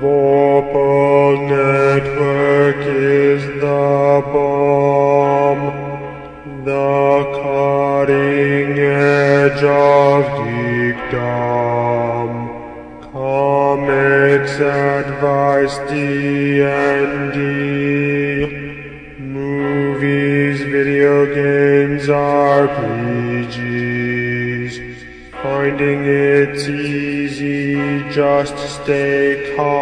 Vorpal Network is the bomb, the cutting edge of geekdom. Comics, advice, D&D, movies, video games, RPGs. Finding it's easy just stay calm.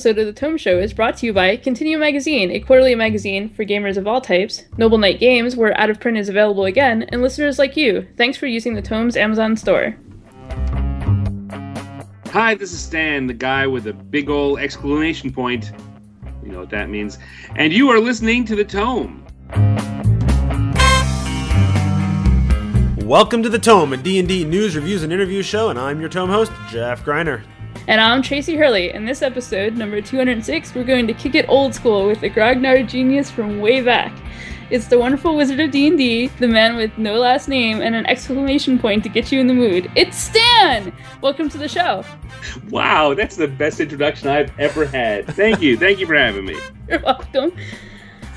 Episode of The Tome Show is brought to you by Continue Magazine, a quarterly magazine for gamers of all types, Noble Knight Games, where out of print is available again, and listeners like you. Thanks for using the Tome's Amazon store. Hi, this is Stan, the guy with a big ol' exclamation point. You know what that means. And you are listening to The Tome. Welcome to The Tome, a D&D news, reviews, and interview show, and I'm your Tome host, Jeff Greiner. And I'm Tracy Hurley. In this episode, number 206, we're going to kick it old school with the Grognard genius from way back. It's the wonderful wizard of D&D, the man with no last name and an exclamation point to get you in the mood. It's Stan! Welcome to the show. Wow, that's the best introduction I've ever had. Thank you. Thank you for having me. You're welcome.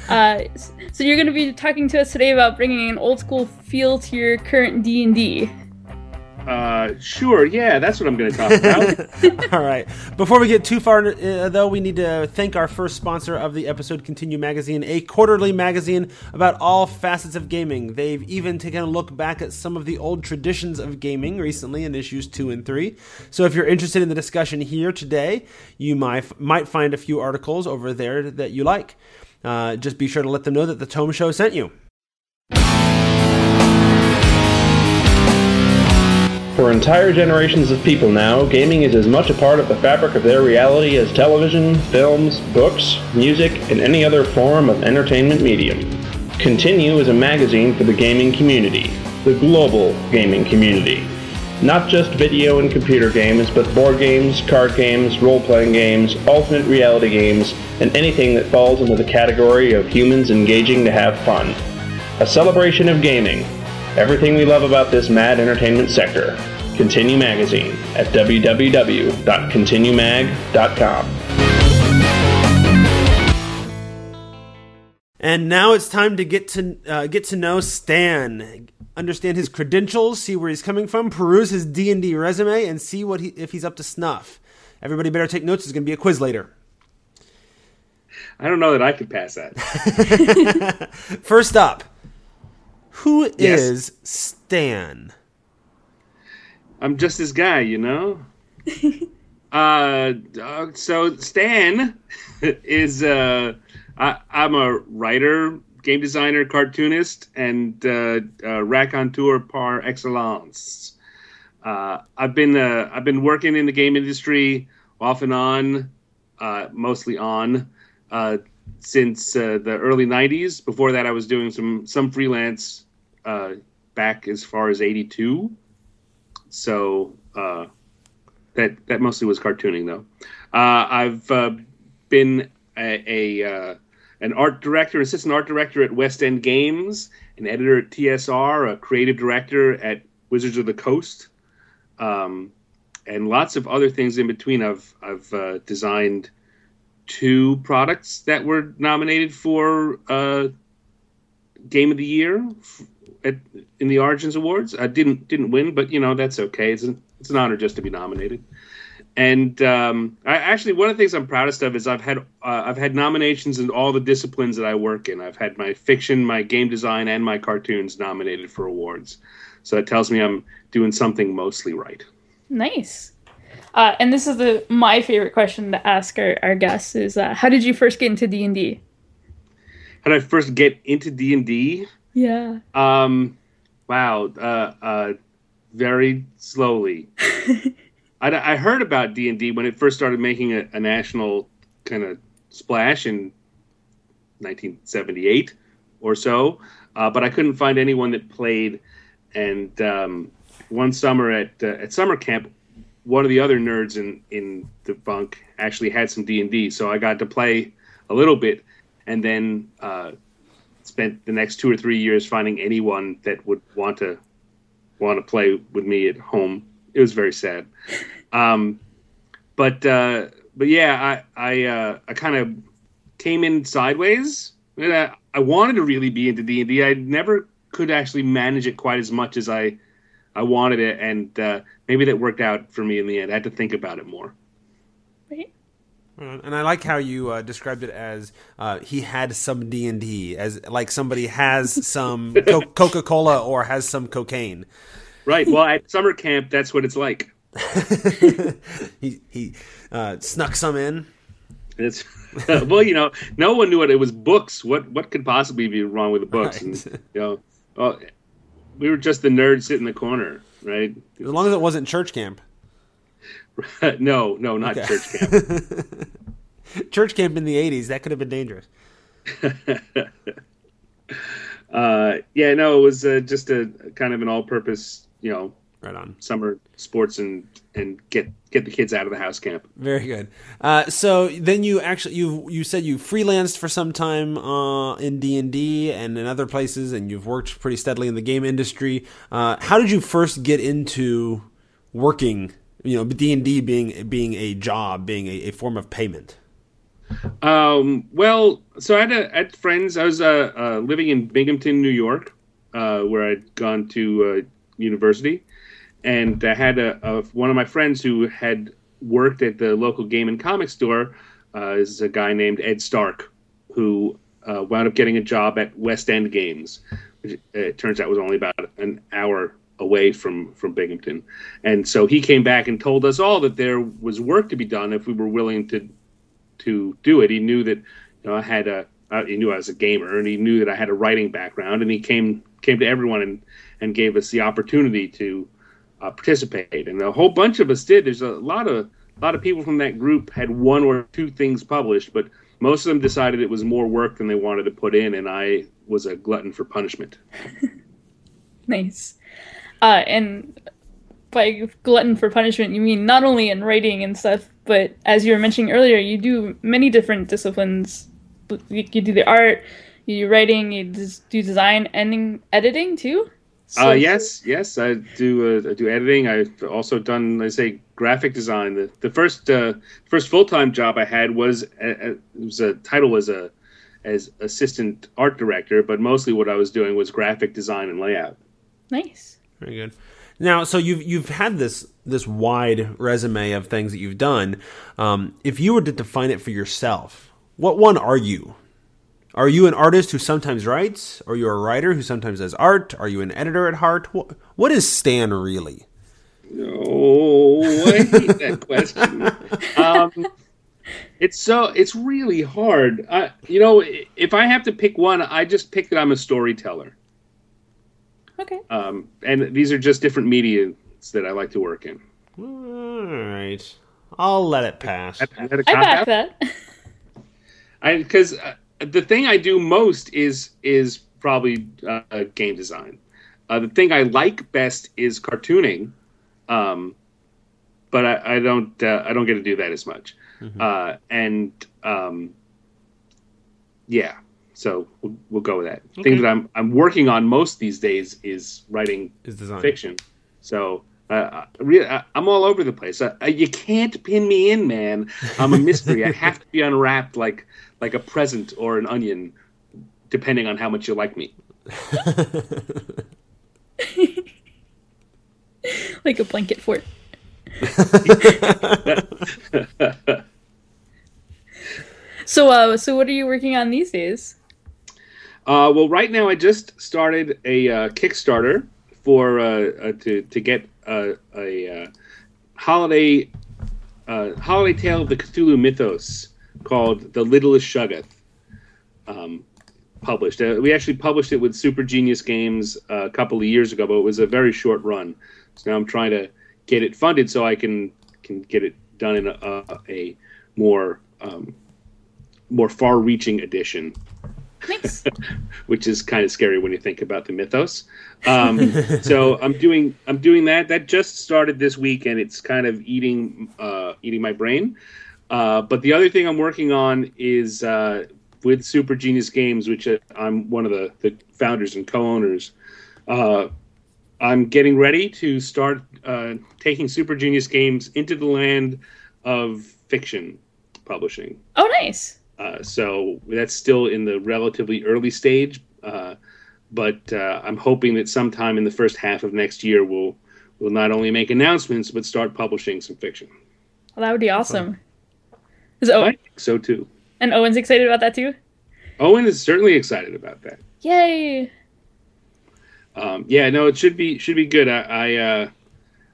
Uh, so you're going to be talking to us today about bringing an old school feel to your current D&D. Uh, sure. Yeah, that's what I'm going to talk about. All right. Before we get too far, uh, though, we need to thank our first sponsor of the episode, Continue Magazine, a quarterly magazine about all facets of gaming. They've even taken a look back at some of the old traditions of gaming recently in issues two and three. So if you're interested in the discussion here today, you might might find a few articles over there that you like. Uh, just be sure to let them know that the Tome Show sent you. For entire generations of people now, gaming is as much a part of the fabric of their reality as television, films, books, music, and any other form of entertainment medium. Continue is a magazine for the gaming community, the global gaming community. Not just video and computer games, but board games, card games, role-playing games, alternate reality games, and anything that falls into the category of humans engaging to have fun. A celebration of gaming, Everything we love about this mad entertainment sector. Continue Magazine at www.continuemag.com. And now it's time to get to uh, get to know Stan, understand his credentials, see where he's coming from, peruse his D and D resume, and see what he, if he's up to snuff. Everybody better take notes. There's going to be a quiz later. I don't know that I could pass that. First up, who Yes. is Stan? I'm just this guy, you know. uh, uh, so Stan is uh, I, I'm a writer, game designer, cartoonist, and uh, uh, raconteur par excellence. Uh, I've been uh, I've been working in the game industry off and on, uh, mostly on, uh, since uh, the early '90s. Before that, I was doing some some freelance uh, back as far as '82 so uh, that that mostly was cartooning though. Uh, I've uh, been a, a uh, an art director, assistant art director at West End Games, an editor at TSR, a creative director at Wizards of the Coast, um, and lots of other things in between. I've I've designed two products that were nominated for uh, Game of the Year at, in the Origins Awards. I didn't didn't win, but you know that's okay. It's an it's an honor just to be nominated. And um, I actually one of the things I'm proudest of is I've had uh, I've had nominations in all the disciplines that I work in. I've had my fiction, my game design, and my cartoons nominated for awards. So it tells me I'm doing something mostly right. Nice. Uh, and this is the my favorite question to ask our, our guests is uh, how did you first get into D&D? How did I first get into D and D? Yeah. Um, wow. Uh, uh, very slowly. I, I heard about D and D when it first started making a, a national kind of splash in 1978 or so, uh, but I couldn't find anyone that played. And um, one summer at uh, at summer camp, one of the other nerds in in the bunk actually had some D and D, so I got to play a little bit. and then uh, spent the next two or three years finding anyone that would want to want to play with me at home. It was very sad. Um, but uh, but yeah, I I uh, I kind of came in sideways. I, I wanted to really be into D and D. I never could actually manage it quite as much as I I wanted it, and uh, maybe that worked out for me in the end. I had to think about it more. Right. Uh, And I like how you uh, described it as uh, he had some D and D, as like somebody has some co- Coca Cola or has some cocaine. Right. Well, at summer camp, that's what it's like. he he uh, snuck some in. It's well, you know, no one knew it. It was books. What what could possibly be wrong with the books? Right. And you know, well, we were just the nerds sitting in the corner, right? As long as it wasn't church camp. no, no, not Okay. church camp. Church camp in the '80s that could have been dangerous. uh, yeah, no, it was uh, just a kind of an all-purpose, you know, Right on. summer sports and and get get the kids out of the house camp. Very good. Uh, so then you actually you you said you freelanced for some time uh, in D and D and in other places, and you've worked pretty steadily in the game industry. Uh, how did you first get into working? You know, D and D being being a job, being a, a form of payment. Um, well, so I had, a, I had friends. I was uh, uh, living in Binghamton, New York, uh, where I'd gone to uh, university, and I had a, a one of my friends who had worked at the local game and comic store. Uh, is a guy named Ed Stark, who uh, wound up getting a job at West End Games, which uh, it turns out was only about an hour away from from Binghamton, and so he came back and told us all that there was work to be done if we were willing to to do it. He knew that you know I had a uh, he knew I was a gamer, and he knew that I had a writing background, and he came came to everyone and and gave us the opportunity to uh, participate, and a whole bunch of us did. There's a lot of a lot of people from that group had one or two things published, but most of them decided it was more work than they wanted to put in, and I was a glutton for punishment. Nice. Uh, and by glutton for punishment, you mean not only in writing and stuff, but as you were mentioning earlier, you do many different disciplines. You, do the art, you do writing, you do design, and editing too. So- uh, yes, yes, I do. Uh, I do editing. I've also done, let's say, graphic design. The the first uh, first full time job I had was uh, uh, it was a title was a as assistant art director, but mostly what I was doing was graphic design and layout. Nice. Very good. Now, so you've you've had this this wide resume of things that you've done. Um, if you were to define it for yourself, what one are you? Are you an artist who sometimes writes? Are you a writer who sometimes does art? Are you an editor at heart? What, what is Stan really? Oh, I hate that question. Um, it's so it's really hard. I, you know, if I have to pick one, I just pick that I'm a storyteller. Okay. Um, and these are just different mediums that I like to work in. All right, I'll let it pass. Is that a I back that. I because uh, the thing I do most is is probably uh, game design. Uh, the thing I like best is cartooning, um, but I, I don't uh, I don't get to do that as much. Uh, and um, yeah, so we'll, we'll go with that. The Okay. thing that I'm I'm working on most these days is writing Is design. fiction. So. Uh, I- really, I, I'm all over the place. Uh, uh, you can't pin me in, man. I'm a mystery. I have to be unwrapped like like a present or an onion, depending on how much you like me. like a blanket fort. so, uh, so what are you working on these days? Uh, well, right now I just started a uh, Kickstarter for uh, uh, to to get uh, a uh, holiday uh, holiday tale of the Cthulhu mythos called "The Littlest Shoggoth." Um, published. Uh, we actually published it with Super Genius Games uh, a couple of years ago, but it was a very short run. So now I'm trying to get it funded so I can can get it done in a, a, a more um, more far-reaching edition Nice. which is kind of scary when you think about the mythos. Um, so I'm doing I'm doing that. That just started this week, and it's kind of eating uh, eating my brain. Uh, but the other thing I'm working on is uh, with Super Genius Games, which uh, I'm one of the, the founders and co-owners. Uh, I'm getting ready to start uh, taking Super Genius Games into the land of fiction publishing. Oh, nice. Uh, so that's still in the relatively early stage, uh, but uh, I'm hoping that sometime in the first half of next year we'll we'll not only make announcements but start publishing some fiction. Well, that would be awesome. Is oh, I think so too. and Owen's excited about that too. Owen is certainly excited about that. Yay! Um, yeah, no, it should be should be good. I, I, uh,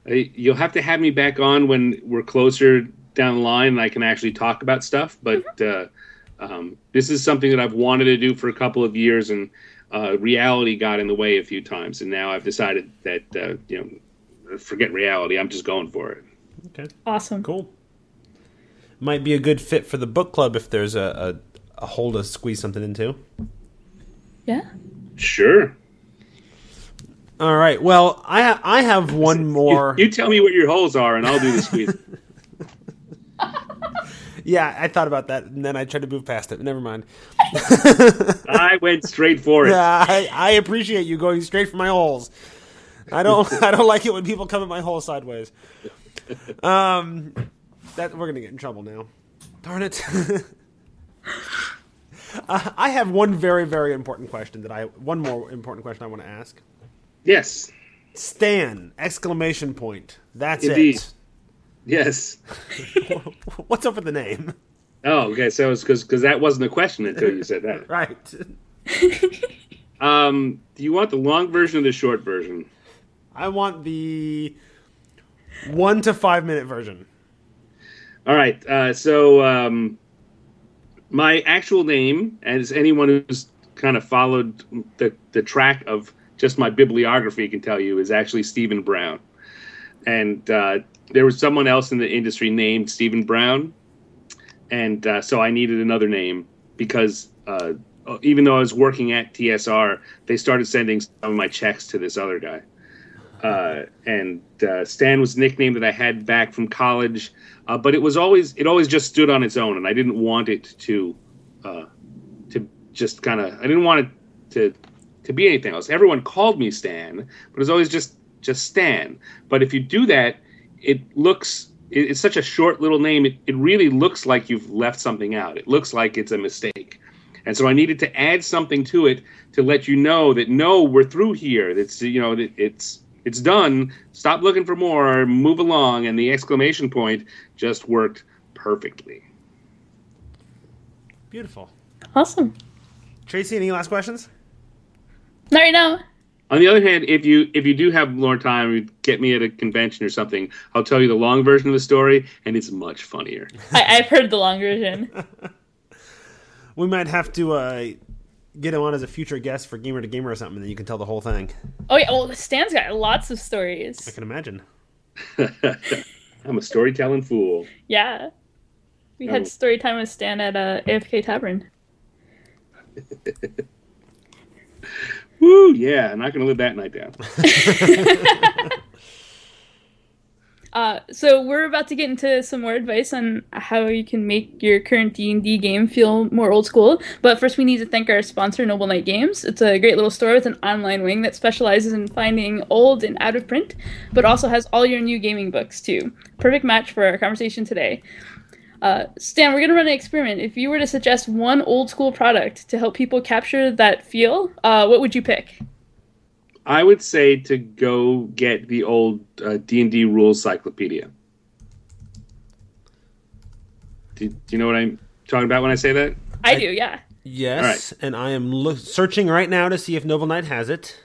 I you'll have to have me back on when we're closer down the line and I can actually talk about stuff. But uh, um, this is something that I've wanted to do for a couple of years, and uh, reality got in the way a few times, and now I've decided that uh, you know, forget reality. I'm just going for it. Okay, Awesome. cool. Might be a good fit for the book club if there's a, a, a hole to squeeze something into. Yeah. Sure. All right. Well, I I have one more. You, you tell me what your holes are, and I'll do the squeeze. Yeah, I thought about that, and then I tried to move past it. Never mind. I went straight for it. Yeah, I, I appreciate you going straight for my holes. I don't I don't like it when people come at my hole sideways. Um, that we're gonna get in trouble now. Darn it. uh, I have one very very important question that I one more important question I want to ask. Yes. Stan! Exclamation point. That's Indeed. it. Yes. What's up with the name? Oh, okay. So it's because because that wasn't a question until you said that. Right. Um, do you want the long version or the short version? I want the one to five minute version. All right. Uh, so um, my actual name, as anyone who's kind of followed the the track of just my bibliography can tell you, is actually Stephen Brown. And uh, there was someone else in the industry named Stephen Brown, and uh, so I needed another name because uh, even though I was working at TSR, they started sending some of my checks to this other guy. Uh, and uh, Stan was a nickname that I had back from college, uh, but it was always it always just stood on its own, and I didn't want it to uh, to just kind of I didn't want it to to be anything else. Everyone called me Stan, but it was always just just Stan. But if you do that, it looks it- it's such a short little name. It, it really looks like you've left something out. It looks like it's a mistake. And so I needed to add something to it to let you know that no, we're through here. That's you know that it's it's done. Stop looking for more. Move along. And the exclamation point just worked perfectly. Beautiful. Awesome. Tracy, any last questions? Not right now. On the other hand, if you if you do have more time, get me at a convention or something. I'll tell you the long version of the story, and it's much funnier. I, I've heard the long version. We might have to uh, get him on as a future guest for Gamer to Gamer or something, and then you can tell the whole thing. Oh yeah. Well, Stan's got lots of stories. I can imagine. I'm a storytelling fool. Yeah. We Oh. had story time with Stan at uh, AFK Tavern. Woo! Yeah, not going to live that night down. Uh, so we're about to get into some more advice on how you can make your current D&D game feel more old school. But first we need to thank our sponsor, Noble Knight Games. It's a great little store with an online wing that specializes in finding old and out of print, but also has all your new gaming books too. Perfect match for our conversation today. Uh, Stan, we're going to run an experiment. If you were to suggest one old school product to help people capture that feel, uh, what would you pick? I would say to go get the old uh, D&D rules cyclopedia. Do, do you know what I'm talking about when I say that? I do, yeah. Yes, and I am lo- searching right now to see if Noble Knight has it.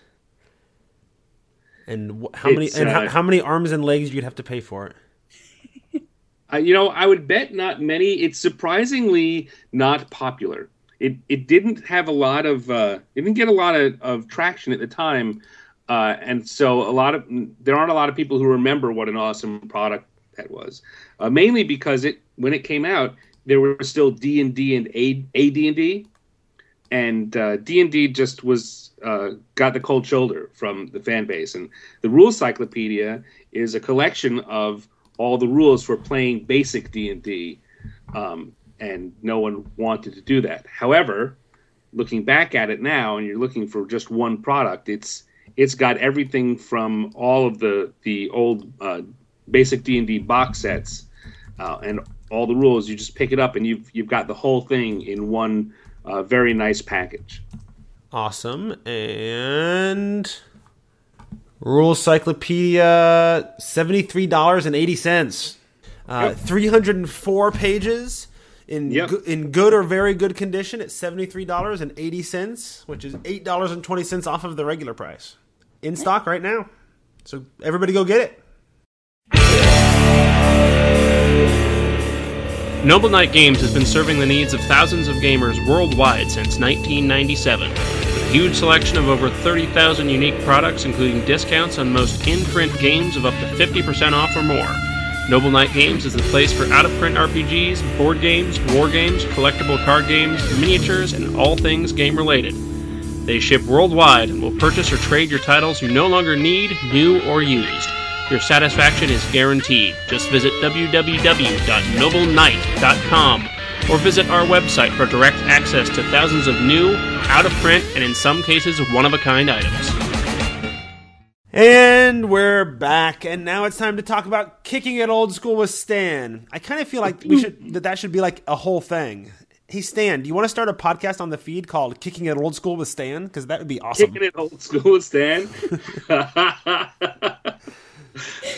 And wh- how many It's, and how, uh, how many arms and legs you'd have to pay for it? Uh, you know, I would bet not many. It's surprisingly not popular. It it didn't have a lot of uh, it didn't get a lot of, of traction at the time, uh, and so a lot of there aren't a lot of people who remember what an awesome product that was. Uh, mainly because it when it came out, there were still D and D and A D and D, and uh, D and D just was uh, got the cold shoulder from the fan base. And the Rules Cyclopedia is a collection of all the rules for playing basic D and D, um, and no one wanted to do that. However, looking back at it now, and you're looking for just one product, it's it's got everything from all of the the old uh, basic D and D box sets uh, and all the rules. You just pick it up, and you've you've got the whole thing in one uh, very nice package. Awesome. And Rule Cyclopedia, $73.80. Uh, Yep. 304 pages in Yep. go- in good or very good condition at $73.80, which is $8.20 off of the regular price. In stock right now. So everybody go get it. Noble Knight Games has been serving the needs of thousands of gamers worldwide since 1997. Huge selection of over 30,000 unique products, including discounts on most in print games of up to 50% off or more. Noble Knight Games is the place for out of print RPGs, board games, war games, collectible card games, miniatures, and all things game related. They ship worldwide and will purchase or trade your titles you no longer need, new, or used. Your satisfaction is guaranteed. Just visit www.nobleknight.com or visit our website for direct access to thousands of new, out of print, and in some cases, one of a kind items. And we're back, and now it's time to talk about kicking it old school with Stan. I kind of feel like we should that that should be like a whole thing. Hey Stan, do you want to start a podcast on the feed called "Kicking It Old School with Stan"? Because that would be awesome. Kicking it old school, with Stan.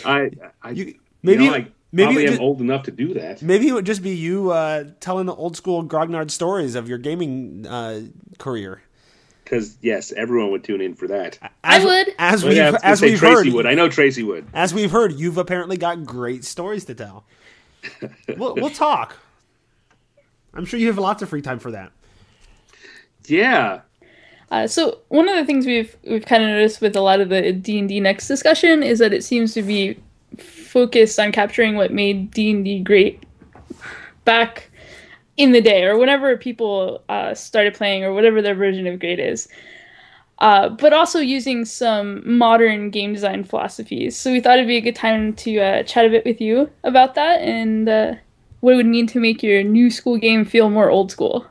I, I You- maybe maybe- you know, I maybe probably it am old enough to do that. Maybe it would just be you uh, telling the old school grognard stories of your gaming uh, career. Because yes, everyone would tune in for that. I would. As Oh, we've, yeah, I was gonna as say we've Tracy heard, would. I know Tracy would. as we've heard, you've apparently got great stories to tell. we'll, we'll talk. I'm sure you have lots of free time for that. Yeah, Uh, so one of the things we've we've kind of noticed with a lot of the D and D next discussion is that it seems to be focused on capturing what made D and D great back in the day, or whenever people uh, started playing, or whatever their version of great is. Uh, but also using some modern game design philosophies. So we thought it'd be a good time to uh, chat a bit with you about that and uh, what it would mean to make your new school game feel more old school.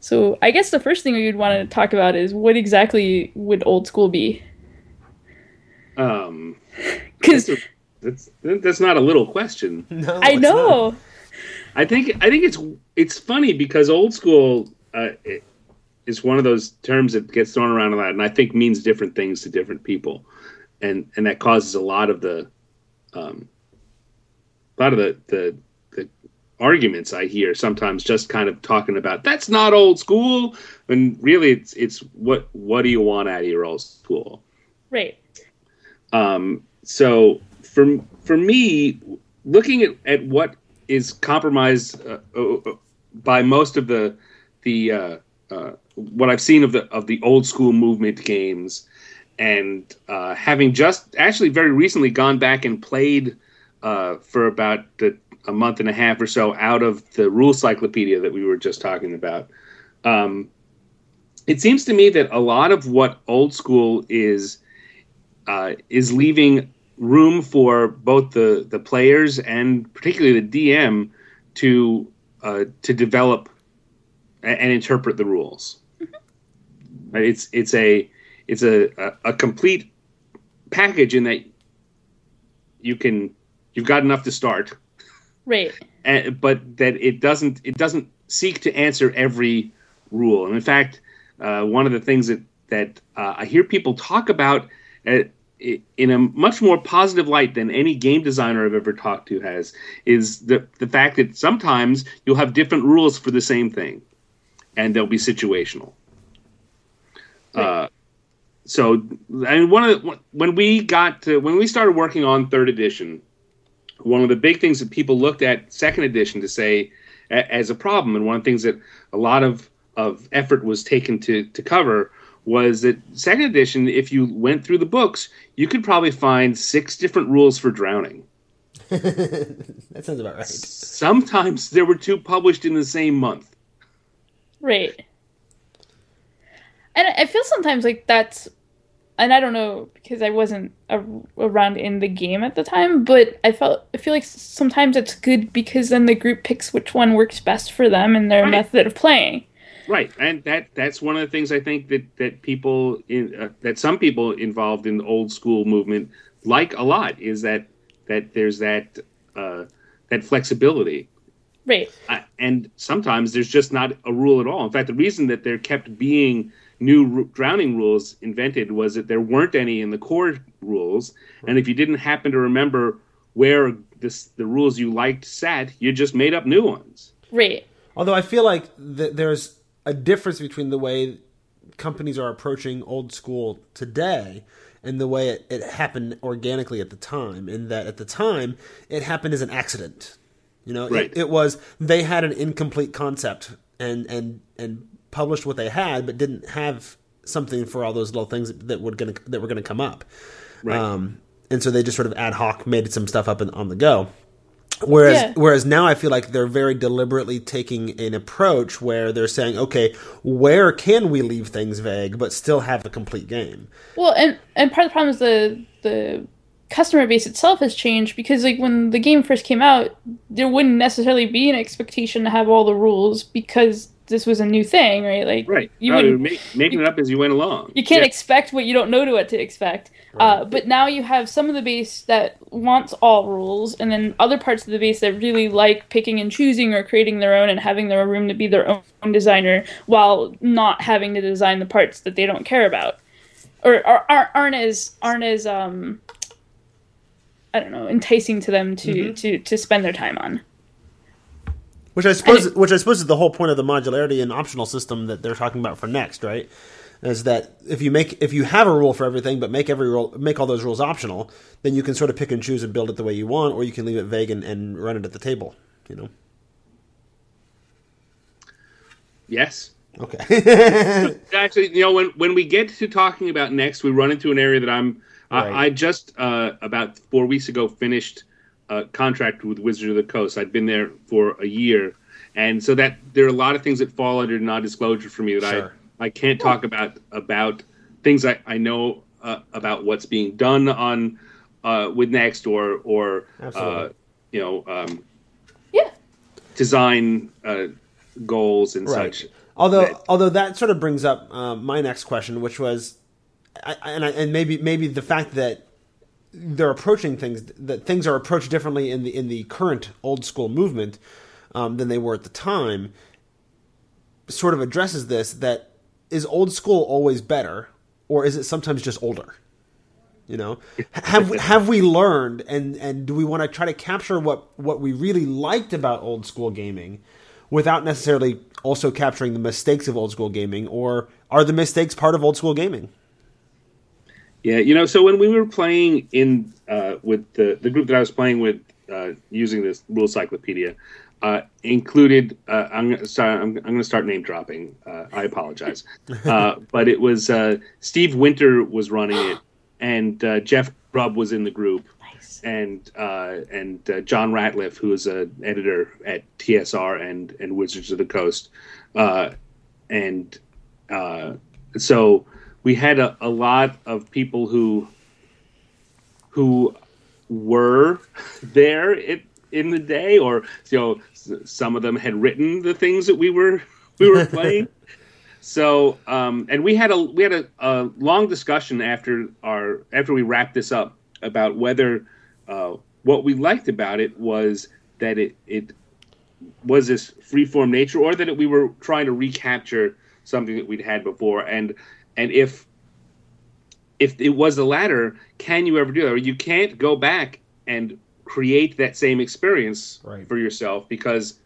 So I guess the first thing we would want to talk about is what exactly would old school be? um, Because that's that's not a little question. No, I know, not. I think I think it's it's funny because old school uh, it is one of those terms that gets thrown around a lot, and I think means different things to different people, and and that causes a lot of the, um, a lot of the the the arguments I hear sometimes just kind of talking about that's not old school, and really it's it's what what do you want out of your old school? right? Um, so for for me, looking at, at what is compromised uh, uh, uh, by most of the the uh, uh, what I've seen of the of the old school movement games, and uh, having just actually very recently gone back and played for about the, a month and a half or so out of the rule cyclopedia that we were just talking about. Um, it seems to me that a lot of what old school is is leaving room for both the the players and particularly the DM to uh, to develop a- and interpret the rules. Right? It's it's a it's a, a, a complete package in that you can you've got enough to start, Right. and, but that it doesn't it doesn't seek to answer every rule. And in fact, uh, one of the things that that uh, I hear people talk about uh, in a much more positive light than any game designer I've ever talked to has is the the fact that sometimes you'll have different rules for the same thing, and they'll be situational. Uh, so, and one of the, when we got to when we started working on third edition, one of the big things that people looked at second edition to say a, as a problem, and one of the things that a lot of of effort was taken to to cover was that second edition, if you went through the books, you could probably find six different rules for drowning. that sounds about right. Sometimes there were two published in the same month. Right. And I feel sometimes like that's and I don't know because I wasn't a, around in the game at the time, but I felt I feel like sometimes it's good because then the group picks which one works best for them and their Right. method of playing. Right, and that that's one of the things I think that that people in uh, that some people involved in the old school movement like a lot is that that there's that uh, that flexibility, Right. uh, and sometimes there's just not a rule at all. In fact, the reason that there kept being new ru- drowning rules invented was that there weren't any in the core rules, and if you didn't happen to remember where this the rules you liked sat, you just made up new ones. Right. Although I feel like th- there's a difference between the way companies are approaching old school today and the way it, it happened organically at the time. In that at the time, it happened as an accident. You know, Right. it, it was they had an incomplete concept and and and published what they had, but didn't have something for all those little things that were gonna that were going to come up. Right. Um, and so they just sort of ad hoc made some stuff up in, on the go. Whereas, Yeah. whereas now I feel like they're very deliberately taking an approach where they're saying, okay, where can we leave things vague but still have a complete game? Well, and and part of the problem is the the customer base itself has changed because like when the game first came out, there wouldn't necessarily be an expectation to have all the rules because this was a new thing, right? Like Right. you No, would you're making it up as you went along. you can't Yeah. expect what you don't know to what to expect. Uh, but now you have some of the base that wants all rules, and then other parts of the base that really like picking and choosing or creating their own and having their own room to be their own designer while not having to design the parts that they don't care about or, or aren't, aren't as aren't as um I don't know enticing to them to to to spend their time on. Which I suppose, which I suppose is the whole point of the modularity and optional system that they're talking about for next, right? Is that if you make if you have a rule for everything, but make every rule make all those rules optional, then you can sort of pick and choose and build it the way you want, or you can leave it vague and, and run it at the table. You know? Yes. Okay. Actually, you know, when when we get to talking about next, we run into an area that I'm. Right. I I just uh, about four weeks ago finished a contract with Wizard of the Coast. I'd been there for a year, and so that there are a lot of things that fall under non-disclosure for me that Sure. I I can't talk about about things I I know uh, about what's being done on uh, with next or or uh, you know um, Yeah. design uh, goals and Right. such. Although, Right. although that sort of brings up um, my next question, which was, I, and I, and maybe maybe the fact that they're approaching things that things are approached differently in the in the current old school movement um, than they were at the time, sort of addresses this. That is old school always better, or is it sometimes just older? You know, have have we learned, and and do we want to try to capture what what we really liked about old school gaming, without necessarily also capturing the mistakes of old school gaming, or are the mistakes part of old school gaming? Yeah, you know, so when we were playing in uh, with the the group that I was playing with uh, using this rule cyclopedia, uh, included. Uh, I'm sorry, I'm, I'm going to start name dropping. Uh, I apologize, uh, but it was uh, Steve Winter was running it, and uh, Jeff Grubb was in the group, Nice. and uh, and uh, John Rateliff, who is an editor at TSR and and Wizards of the Coast, uh, and uh, so we had a, a lot of people who who were there it, in the day, or you know, some of them had written the things that we were we were playing. So, um, and we had a we had a, a long discussion after our after we wrapped this up about whether uh, what we liked about it was that it it was this free form nature, or that it, we were trying to recapture something that we'd had before, and and if if it was the latter, can you ever do that? Or you can't go back and create that same experience Right. for yourself because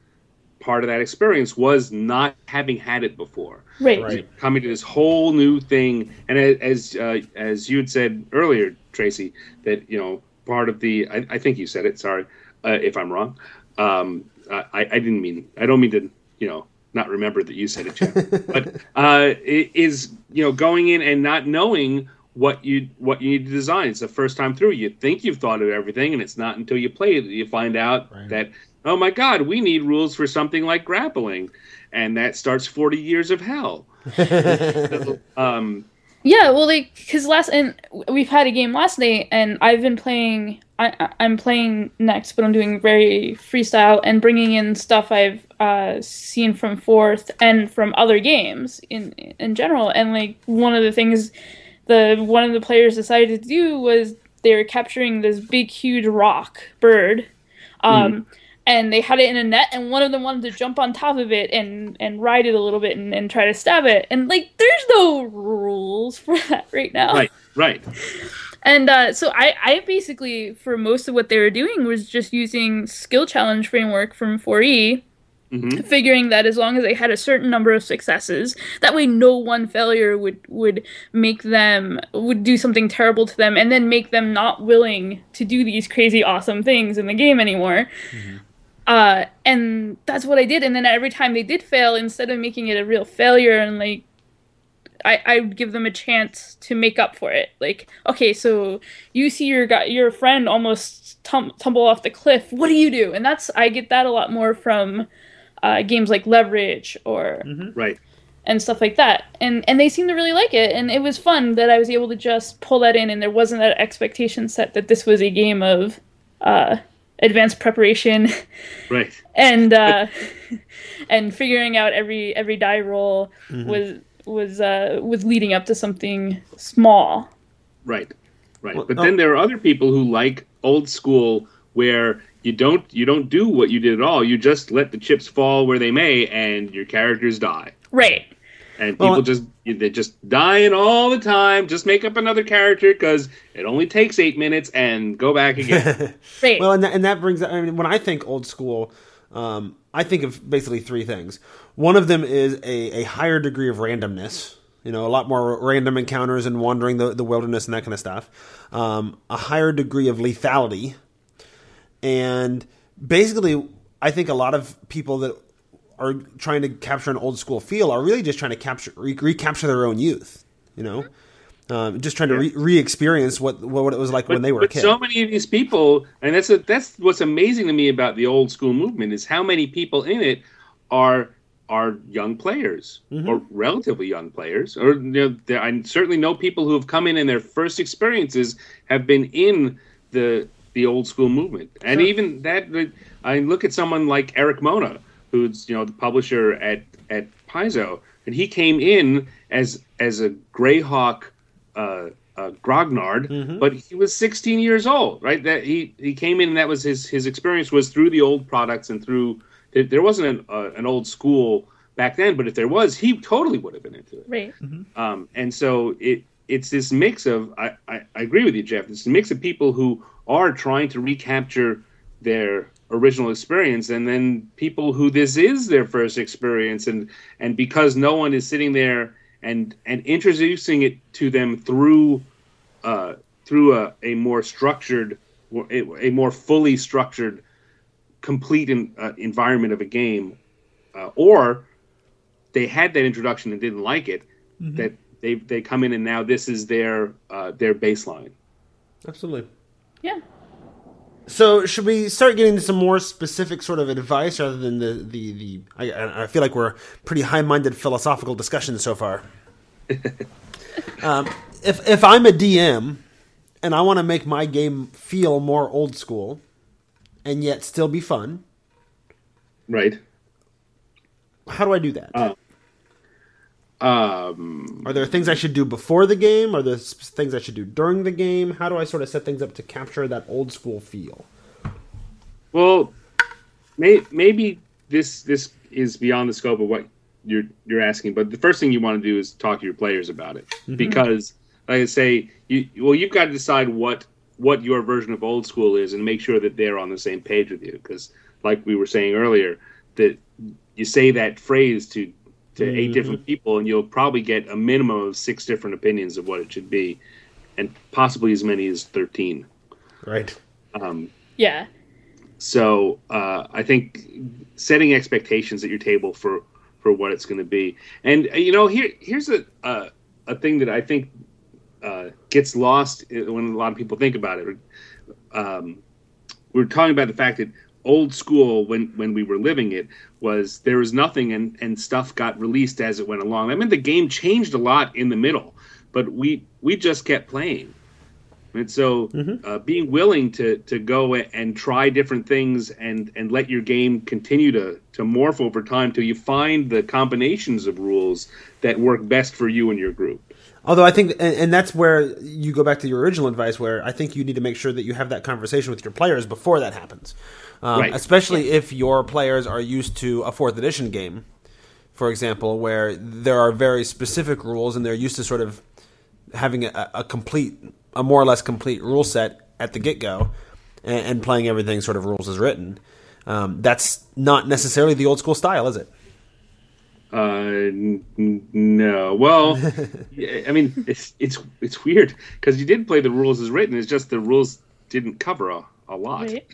part of that experience was not having had it before Right. Right. coming to this whole new thing. And as uh, as you had said earlier, Tracy, that you know part of the I, I think you said it. Sorry uh, if I'm wrong. Um, I, I didn't mean I don't mean to you know not remember that you said it, Jeff. but uh, it is you know going in and not knowing what you what you need to design. It's the first time through. You think you've thought of everything, and it's not until you play it that you find out Right. that oh my god, we need rules for something like grappling, and that starts forty years of hell. Um, Yeah, well, like because last and we've had a game last night, and I've been playing. I, I'm playing next, but I'm doing very freestyle and bringing in stuff I've uh, seen from Fourth and from other games in in general. And like one of the things the one of the players decided to do was they were capturing this big, huge rock bird. Um, And they had it in a net, and one of them wanted to jump on top of it and, and ride it a little bit and, and try to stab it. And like, there's no rules for that right now. Right, right. And uh, so I, I basically, for most of what they were doing, was just using skill challenge framework from 4E, hmm figuring that as long as they had a certain number of successes, that way no one failure would would make them would do something terrible to them, and then make them not willing to do these crazy awesome things in the game anymore. Uh, and that's what I did. And then every time they did fail, instead of making it a real failure and like I, I would give them a chance to make up for it. Like, okay, so you see your guy, your friend almost tum- tumble off the cliff. What do you do? And that's I get that a lot more from uh, games like Leverage or Right. and stuff like that. And and they seem to really like it. And it was fun that I was able to just pull that in, and there wasn't that expectation set that this was a game of uh, advanced preparation Right. and uh, and figuring out every every die roll was was uh, was leading up to something small. Right. Right. Well, but oh. then there are other people who like old school where you don't you don't do what you did at all. You just let the chips fall where they may and your characters die. Right. And people Well, just they're just dying all the time. Just make up another character because it only takes eight minutes and go back again. Right. Well, and that, and that brings. I mean, when I think old school, um, I think of basically three things. One of them is a, a higher degree of randomness. You know, a lot more random encounters and wandering the, the wilderness and that kind of stuff. Um, a higher degree of lethality, and basically, I think a lot of people that are trying to capture an old school feel are really just trying to capture re- recapture their own youth. You know, um, just trying to re- re-experience what what it was like when they were a but kid. so many of these people, and that's a, that's what's amazing to me about the old school movement is how many people in it are are young players Mm-hmm. or relatively young players, or you know, I certainly know people who have come in and their first experiences have been in the the old school movement, and Sure. even that. I look at someone like Erik Mona, who's you know the publisher at at Paizo, and he came in as as a Greyhawk uh, uh, grognard, Mm-hmm. but he was 16 years old, right? That he he came in, and that was his his experience was through the old products and through there, there wasn't an, uh, an old school back then, but if there was, he totally would have been into it. right. Um, and so it it's this mix of I, I, I agree with you, Jeff. It's a mix of people who are trying to recapture their original experience, and then people who this is their first experience, and and because no one is sitting there and and introducing it to them through uh, through a, a more structured a, a more fully structured complete in, uh, environment of a game uh, or they had that introduction and didn't like it that they they come in and now this is their uh, their baseline Absolutely. Yeah. So, should we start getting some more specific sort of advice rather than the the, the I, I feel like we're pretty high minded philosophical discussions so far. um, if if I'm a DM and I want to make my game feel more old school and yet still be fun, right how do I do that? Um Are there things I should do before the game? Are there things I should do during the game? How do I sort of set things up to capture that old school feel? well may, maybe this this is beyond the scope of what you're you're asking but the first thing you want to do is talk to your players about it because like i say you well you've got to decide what what your version of old school is and make sure that they're on the same page with you because like we were saying earlier that you say that phrase to to eight different people and you'll probably get a minimum of six different opinions of what it should be and possibly as many as 13 Right. um, Yeah. so uh, I think setting expectations at your table for for what it's going to be, and uh, you know, here here's a uh, a thing that I think uh, gets lost when a lot of people think about it. Um, we're talking about the fact that old school when when we were living it was there was nothing and and stuff got released as it went along. I mean, the game changed a lot in the middle, but we we just kept playing. And so, Mm-hmm. uh, being willing to to go and try different things and and let your game continue to to morph over time till you find the combinations of rules that work best for you and your group. Although I think, and, and that's where you go back to your original advice, where I think you need to make sure that you have that conversation with your players before that happens. Um, Right. Especially if your players are used to a fourth edition game, for example, where there are very specific rules and they're used to sort of having a, a complete, a more or less complete rule set at the get go, and, and playing everything sort of rules as written. Um, that's not necessarily the old school style, is it? Uh, n- n- no. Well, I mean, it's it's it's weird because you did play the rules as written. It's just the rules didn't cover a, a lot. Right.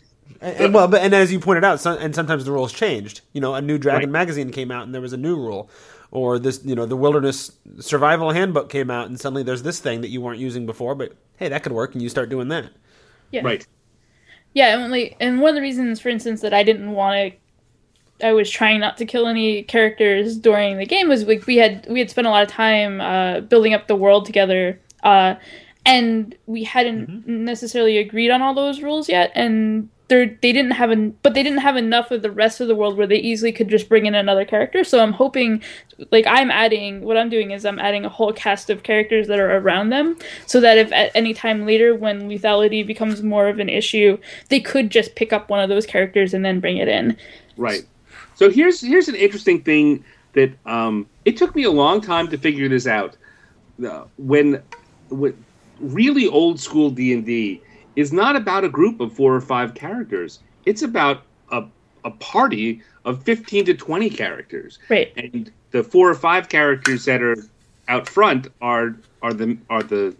And, and well, but and as you pointed out, some, and sometimes the rules changed. You know, a new Dragon Right. magazine came out, and there was a new rule, or this, you know, the Wilderness Survival Handbook came out, and suddenly there's this thing that you weren't using before, but hey, that could work, and you start doing that. Yeah. Right. Yeah, and like, and one of the reasons, for instance, that I didn't want to, I was trying not to kill any characters during the game was like we had we had spent a lot of time uh, building up the world together, uh, and we hadn't necessarily agreed on all those rules yet, and they they didn't have an, but they didn't have enough of the rest of the world where they easily could just bring in another character. So I'm hoping, like I'm adding, what I'm doing is I'm adding a whole cast of characters that are around them, so that if at any time later when lethality becomes more of an issue, they could just pick up one of those characters and then bring it in. Right. So here's here's an interesting thing that um, it took me a long time to figure this out. Uh, when, when really old school D and D is not about a group of four or five characters. It's about a a party of fifteen to twenty characters. Right. And the four or five characters that are out front are are the are the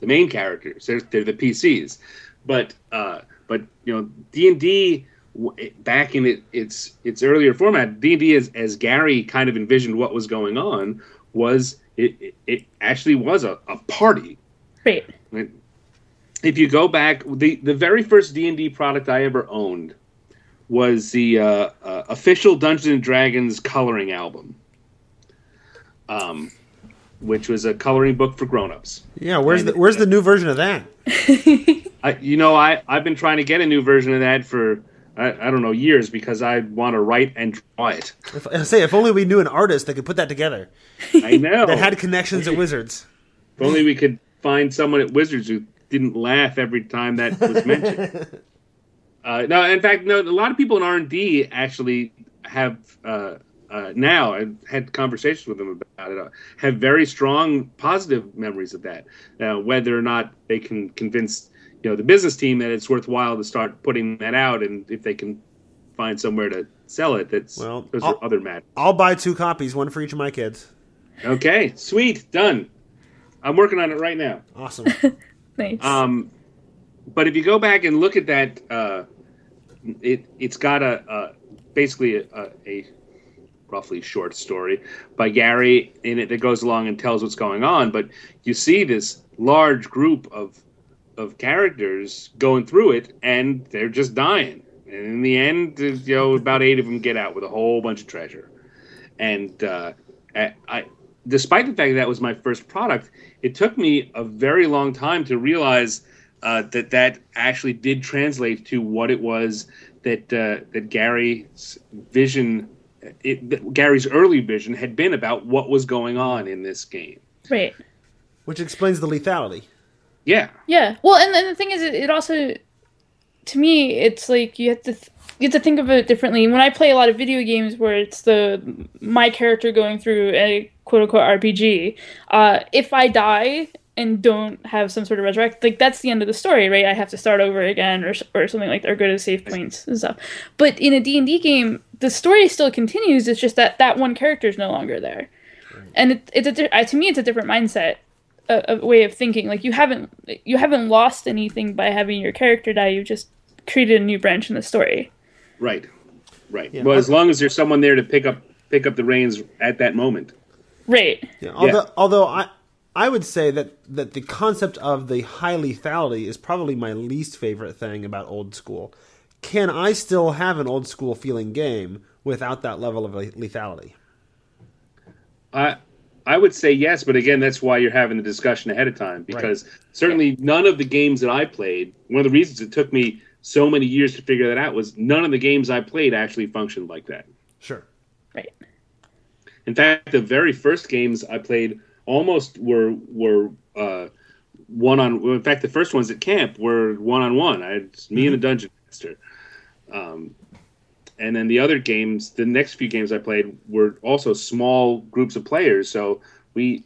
the main characters. They're, they're the PCs. But uh, but you know D and D back in it, its its earlier format, D and D as as Gary kind of envisioned what was going on was it it, it actually was a, a party. Right. Right? If you go back, the the very first D and D product I ever owned was the uh, uh, official Dungeons and Dragons coloring album, um, which was a coloring book for grown-ups. Yeah, where's the where's the new version of that? I, you know, I I've been trying to get a new version of that for I, I don't know years because I want to write and draw it. If, I say, if only we knew an artist that could put that together, I know. that had connections at Wizards. if only we could find someone at Wizards who didn't laugh every time that was mentioned. uh, no, in fact, no. A lot of people in R and D actually have uh, uh, now. I've had conversations with them about it. Uh, have very strong positive memories of that. Now, whether or not they can convince you know the business team that it's worthwhile to start putting that out, and if they can find somewhere to sell it, that's Well, those I'll- are other matters. I'll buy two copies, one for each of my kids. Okay, sweet, done. I'm working on it right now. Awesome. Nice. Um, but if you go back and look at that, uh, it it's got a, a basically a, a, roughly short story by Gary in it that goes along and tells what's going on. But you see this large group of of characters going through it, and they're just dying. And in the end, you know, about eight of them get out with a whole bunch of treasure. And uh, I, despite the fact that, that was my first product, it took me a very long time to realize uh, that that actually did translate to what it was that uh, that Gary's vision, it, that Gary's early vision had been about what was going on in this game. right. Which explains the lethality. Yeah, Yeah. Well, and, and the thing is, it, it also, to me, it's like you have to th- you have to think of it differently. When I play a lot of video games where it's the my character going through a quote unquote RPG, uh, if I die and don't have some sort of resurrect, like that's the end of the story, right? I have to start over again, or or something like that, or go to save points and stuff. But in a D and D game, the story still continues. It's just that that one character is no longer there, and it, it's a, uh, to me, it's a different mindset a, a way of thinking. Like you haven't you haven't lost anything by having your character die. You've just created a new branch in the story. right, right. Yeah. Well, as long as there's someone there to pick up pick up the reins at that moment. Right. Yeah, although, although I, I would say that, that the concept of the high lethality is probably my least favorite thing about old school. Can I still have an old school feeling game without that level of lethality? I I would say yes, but again, that's why you're having the discussion ahead of time because certainly none of the games that I played. One of the reasons it took me so many years to figure that out was none of the games I played actually functioned like that. Sure. Right. In fact, the very first games I played almost were were uh, one on. In fact, the first ones at camp were one on one. I had me and the dungeon master. Um, and then the other games, the next few games I played were also small groups of players. So we,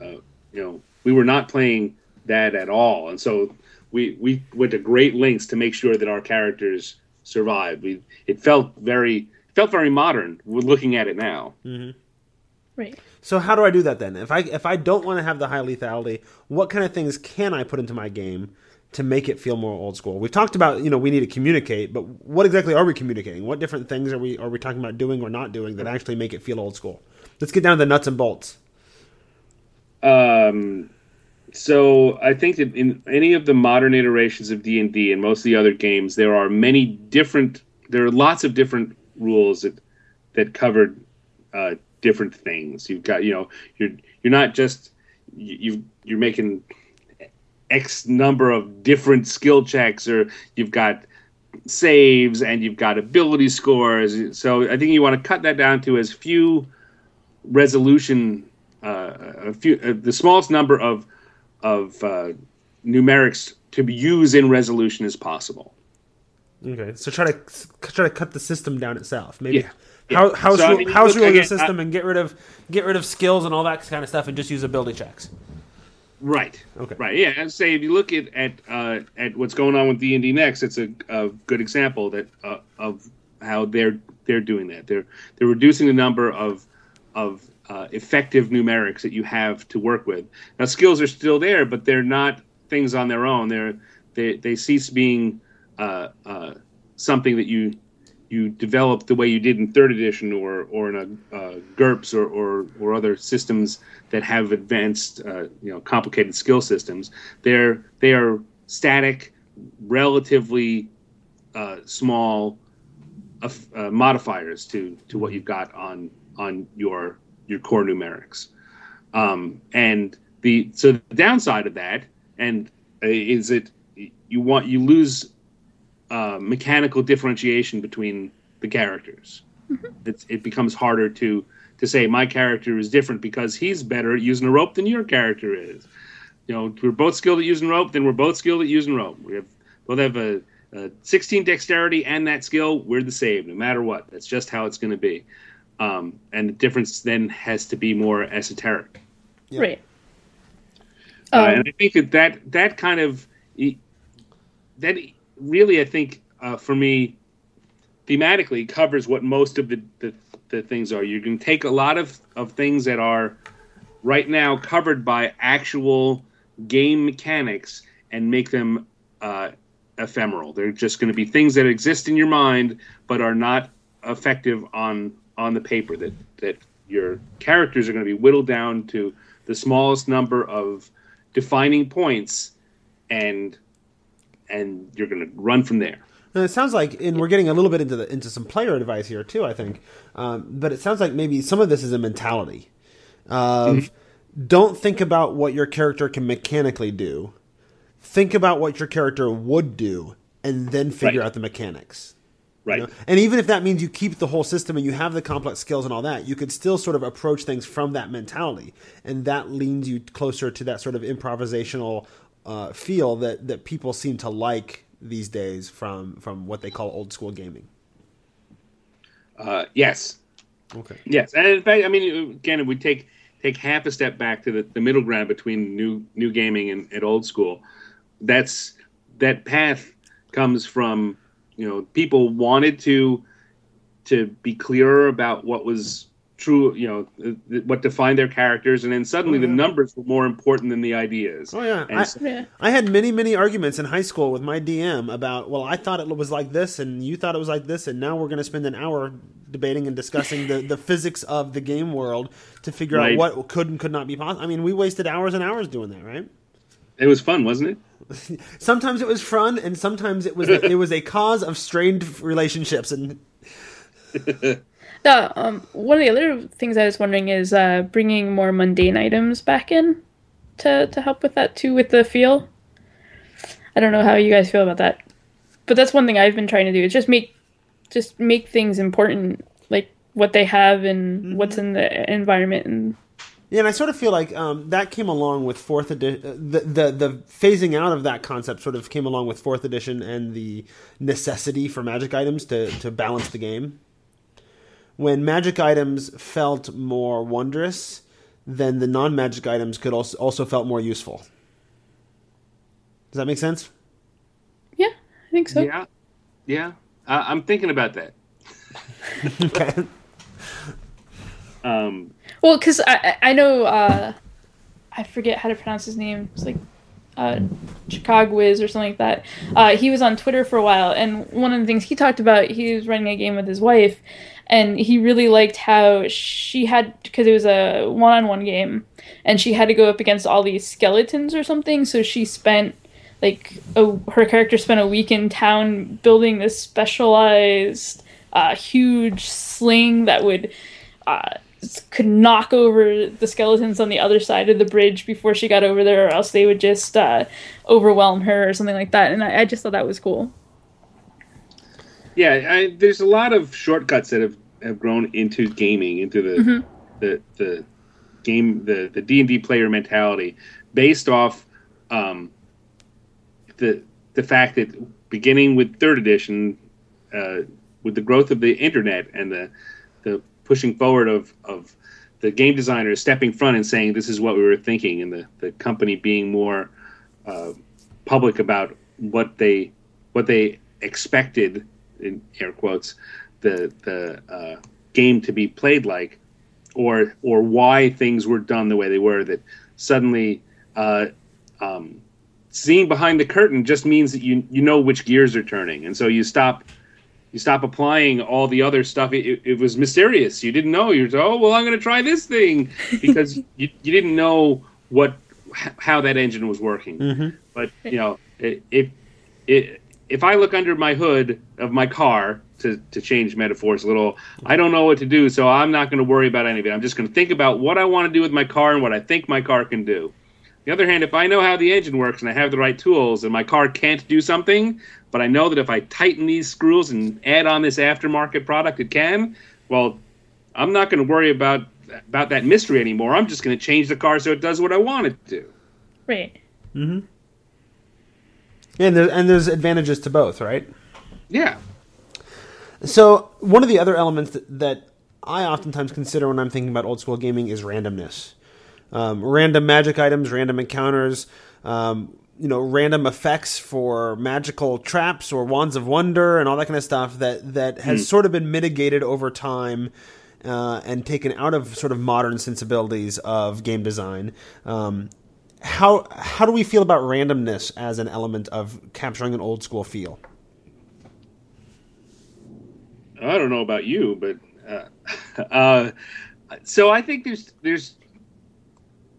uh, you know, we were not playing that at all, and so we we went to great lengths to make sure that our characters survived. We it felt very felt very modern. We're looking at it now. Right. So how do I do that then? If I if I don't want to have the high lethality, what kind of things can I put into my game to make it feel more old school? We've talked about you know we need to communicate, but what exactly are we communicating? What different things are we are we talking about doing or not doing that actually make it feel old school? Let's get down to the nuts and bolts. Um, so I think that in any of the modern iterations of D and D and most of the other games, there are many different. There are lots of different rules that that covered uh, different things. You've got you know you're you're not just you- you're making X number of different skill checks, or you've got saves and you've got ability scores. So I think you want to cut that down to as few resolution, uh, a few, uh, the smallest number of of uh, numerics to be used in resolution as possible. Okay, so try to try to cut the system down itself. Maybe Yeah. Yeah. how house So, I mean, house look, rule the again, system and get rid of get rid of skills and all that kind of stuff and just use ability checks. Right. Okay. Right. Yeah. And say if you look at at uh, at what's going on with D and D next, it's a, a good example that uh, of how they're they're doing that. They're they're reducing the number of of uh, effective numerics that you have to work with. Now skills are still there, but they're not things on their own. They're they they cease being uh, uh, something that you you develop the way you did in third edition or or in a uh, GURPS or, or or other systems that have advanced uh, you know complicated skill systems. They're they are static, relatively uh, small uh, modifiers to to what you've got on on your your core numerics. Um, and the so the downside of that and uh, is it you want you lose uh, mechanical differentiation between the characters. It's, it becomes harder to to say my character is different because he's better at using a rope than your character is. You know, we're both skilled at using rope, then we're both skilled at using rope. We have both have a, a 16 dexterity and that skill. We're the same, no matter what. That's just how it's going to be. Um, and the difference then has to be more esoteric. Right. Uh, Um, and I think that that, that kind of that really, I think, uh, for me, thematically covers what most of the, the, the things are. You can take a lot of, of things that are right now covered by actual game mechanics and make them uh, ephemeral. They're just going to be things that exist in your mind but are not effective on on the paper. That that your characters are going to be whittled down to the smallest number of defining points, and and you're going to run from there. And it sounds like, and we're getting a little bit into the into some player advice here too. I think, um, but it sounds like maybe some of this is a mentality of don't think about what your character can mechanically do. Think about what your character would do, and then figure Right. out the mechanics. Right. You know? And even if that means you keep the whole system and you have the complex skills and all that, you could still sort of approach things from that mentality, and that leans you closer to that sort of improvisational uh, feel that that people seem to like these days from from what they call old school gaming. Uh, yes. Okay. Yes, and in fact, I mean, again, if we take take half a step back to the, the middle ground between new new gaming and, and old school, that's that path comes from you know people wanted to to be clearer about what was true, you know, th- what defined their characters, and then suddenly oh, the numbers were more important than the ideas. Oh yeah, I, so- Yeah. I had many many arguments in high school with my DM about well I thought it was like this and you thought it was like this and now we're going to spend an hour debating and discussing the, the physics of the game world to figure Right. out what could and could not be possible. I mean we wasted hours and hours doing that, right? It was fun, wasn't it? Sometimes it was fun and sometimes it was it was a cause of strained relationships and The, um, one of the other things I was wondering is uh, bringing more mundane items back in to, to help with that too, with the feel. I don't know how you guys feel about that, but that's one thing I've been trying to do is just make just make things important, like what they have and what's in the environment and Yeah, and I sort of feel like um, that came along with fourth edition. The, the the phasing out of that concept sort of came along with fourth edition and the necessity for magic items to to balance the game. When magic items felt more wondrous, then the non magic items could also also felt more useful. Does that make sense? yeah, I think so. Yeah, yeah. Uh, I'm thinking about that. okay. Um, Well, because I I know uh, I forget how to pronounce his name. It's like uh, Chicago Wiz or something like that. Uh, he was on Twitter for a while, and one of the things he talked about, he was running a game with his wife, and he really liked how she had because it was a one-on-one game, and she had to go up against all these skeletons or something. So she spent like a, her character spent a week in town building this specialized uh, huge sling that would uh, could knock over the skeletons on the other side of the bridge before she got over there, or else they would just uh, overwhelm her or something like that. And I, I just thought that was cool. yeah, I, there's a lot of shortcuts that have, have grown into gaming, into the the the game, the the D and D player mentality, based off um, the the fact that beginning with third edition, uh, with the growth of the internet and the the pushing forward of of the game designers stepping front and saying this is what we were thinking, and the the company being more uh, public about what they what they expected in air quotes the the uh, game to be played like, or or why things were done the way they were. That suddenly uh, um, seeing behind the curtain just means that you you know which gears are turning, and so you stop you stop applying all the other stuff. It, it, it was mysterious. You didn't know. You're oh well, I'm going to try this thing because you you didn't know what how that engine was working. Mm-hmm. But you know, if if if I look under my hood of my car to to change metaphors a little, I don't know what to do, so I'm not going to worry about any of it. I'm just going to think about what I want to do with my car and what I think my car can do. On the other hand, if I know how the engine works and I have the right tools and my car can't do something, but I know that if I tighten these screws and add on this aftermarket product, it can. Well, I'm not going to worry about about that mystery anymore. I'm just going to change the car so it does what I want it to. Right. Mm-hmm. And there, and there's advantages to both, right? Yeah. So one of the other elements that, that I oftentimes consider when I'm thinking about old school gaming is randomness. Um, random magic items, random encounters, um, you know, random effects for magical traps or wands of wonder and all that kind of stuff that that has sort of been mitigated over time. Uh, and taken out of sort of modern sensibilities of game design. Um, how how do we feel about randomness as an element of capturing an old school feel? I don't know about you, but uh, uh, so I think there's there's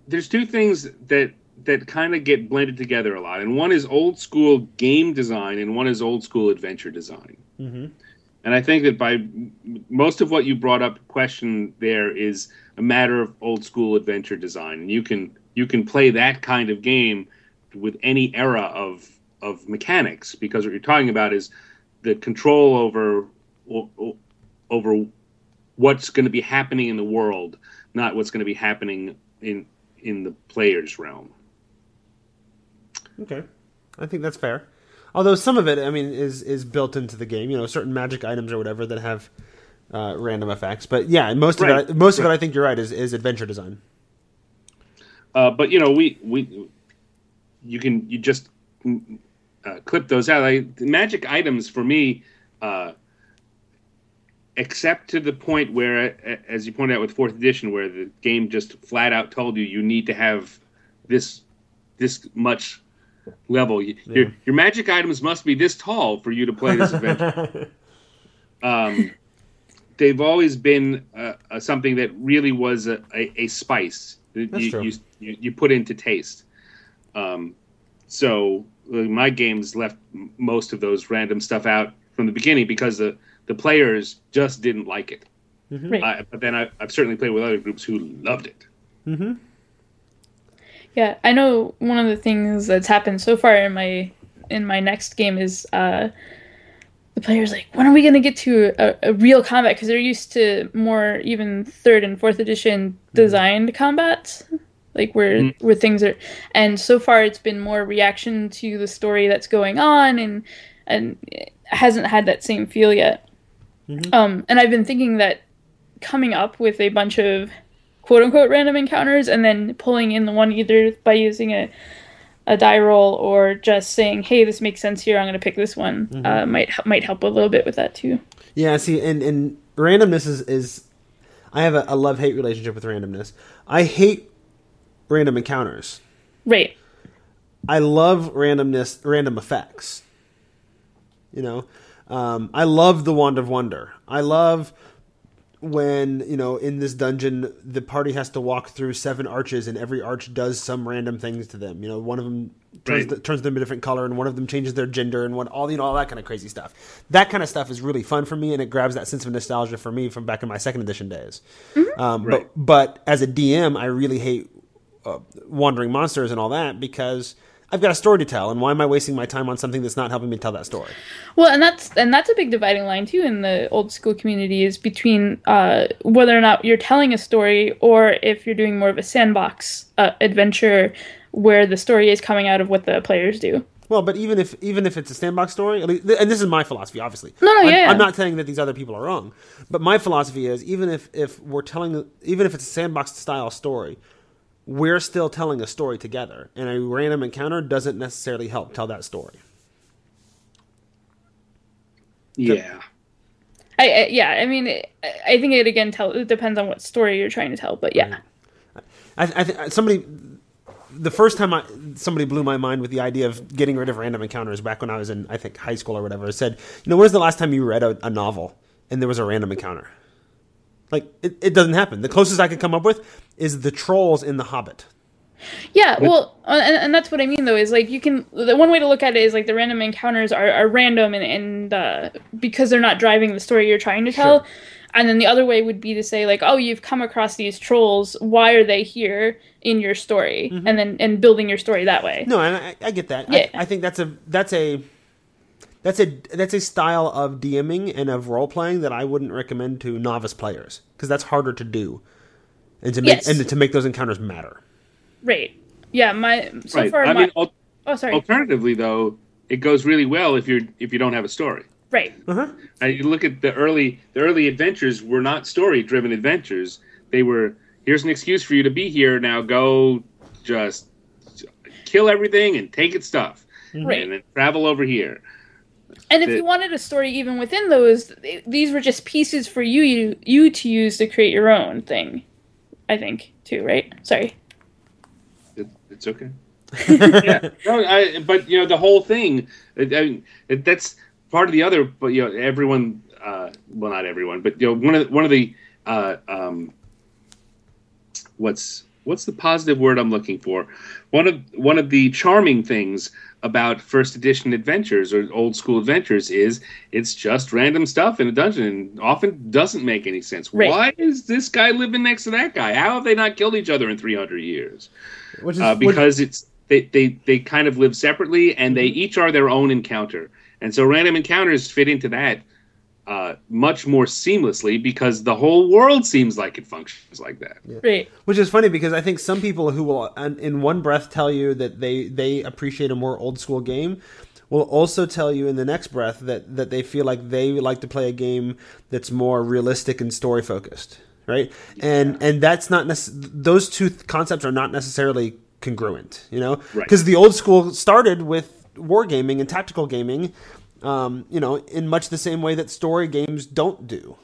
there's two things that that kind of get blended together a lot, and one is old school game design, and one is old school adventure design. Mm-hmm. And I think that by most of what you brought up, question there is a matter of old school adventure design, and you can you can play that kind of game with any era of of mechanics because what you're talking about is the control over over what's going to be happening in the world, not what's going to be happening in in the player's realm. Okay, I think that's fair. Although some of it, I mean, is is built into the game. You know, certain magic items or whatever that have uh, random effects. But yeah, most of it, most of it, I think you're right, is is adventure design. Uh, but you know, we we you can you just mm, uh, clip those out. The magic items for me, uh, except to the point where, as you pointed out with fourth edition, where the game just flat out told you you need to have this this much level. You, your your magic items must be this tall for you to play this adventure. um, they've always been uh, uh, something that really was a, a, a spice that That's you, true. you, you put into taste. Um, so my games left most of those random stuff out from the beginning because the the players just didn't like it. Right. Uh, but then I, I've certainly played with other groups who loved it. Yeah, I know one of the things that's happened so far in my in my next game is uh the players like when are we going to get to a, a real combat because they're used to more even third and fourth edition designed combats like where where things are and so far it's been more reaction to the story that's going on and and hasn't had that same feel yet um and i've been thinking that coming up with a bunch of quote unquote random encounters and then pulling in the one either by using a a die roll or just saying, "Hey, this makes sense here. I'm going to pick this one." Uh, might might help a little bit with that too. Yeah, see, and and randomness is is I have a, a love hate relationship with randomness. I hate random encounters. Right. I love randomness, random effects. You know, um, I love the wand of wonder. I love when you know in this dungeon the party has to walk through seven arches and every arch does some random things to them. You know, one of them turns, Right. the, turns them a different color, and one of them changes their gender, and one all you know all that kind of crazy stuff. That kind of stuff is really fun for me, and it grabs that sense of nostalgia for me from back in my second edition days. Um, Right. But but as a DM, I really hate uh, wandering monsters and all that because I've got a story to tell, and why am I wasting my time on something that's not helping me tell that story? Well, and that's and that's a big dividing line too in the old school community is between uh, whether or not you're telling a story or if you're doing more of a sandbox uh, adventure where the story is coming out of what the players do. Well, but even if even if it's a sandbox story, at least, and this is my philosophy, obviously. No, no, I'm, yeah, yeah. I'm not saying that these other people are wrong, but my philosophy is even if if we're telling, even if it's a sandbox style story, we're still telling a story together, and a random encounter doesn't necessarily help tell that story. Yeah. I, I yeah, I mean, it, I think it again tell it depends on what story you're trying to tell, but yeah, I, I th- somebody the first time I, somebody blew my mind with the idea of getting rid of random encounters back when I was in I think high school or whatever. I said, you know, when's the last time you read a, a novel and there was a random encounter? Like it, it doesn't happen. The closest I could come up with is the trolls in The Hobbit. Yeah, well, uh, and, and that's what I mean though is like you can the one way to look at it is like the random encounters are, are random and and uh, because they're not driving the story you're trying to tell, Sure. and then the other way would be to say like oh you've come across these trolls why are they here in your story and then and building your story that way. No, and I, I get that. Yeah. I, I think that's a that's a that's a that's a style of DMing and of role playing that I wouldn't recommend to novice players because that's harder to do, and to make Yes. and to make those encounters matter. Right. Yeah. My so right. far. I my, mean, al- oh, sorry. alternatively, though, it goes really well if you're if you don't have a story. Right. Uh-huh. Uh, you look at the early the early adventures were not story driven adventures. They were here's an excuse for you to be here. Now go just kill everything and take its stuff, Right. and then travel over here. And if the- you wanted a story even within those, th- these were just pieces for you you, you to use to create your own thing. I think too, right? Sorry. It, it's okay. yeah, no, I, but you know the whole thing. I, I, it, that's part of the other. But you know, everyone. Uh, well, not everyone, but you know, one of the, one of the uh, um, what's what's the positive word I'm looking for? One of one of the charming things about first edition adventures or old school adventures is it's just random stuff in a dungeon and often doesn't make any sense. Right. Why is this guy living next to that guy? How have they not killed each other in 300 years? Which is uh, which- because it's they, they they kind of live separately and they each are their own encounter and so random encounters fit into that uh, much more seamlessly because the whole world seems like it functions like that Right. Which is funny because I think some people who will, in one breath, tell you that they they appreciate a more old school game, will also tell you in the next breath that that they feel like they like to play a game that's more realistic and story focused, right? And and that's not nec- those two th- concepts are not necessarily congruent, you know, Right. because the old school started with wargaming and tactical gaming. Um, you know, in much the same way that story games don't do.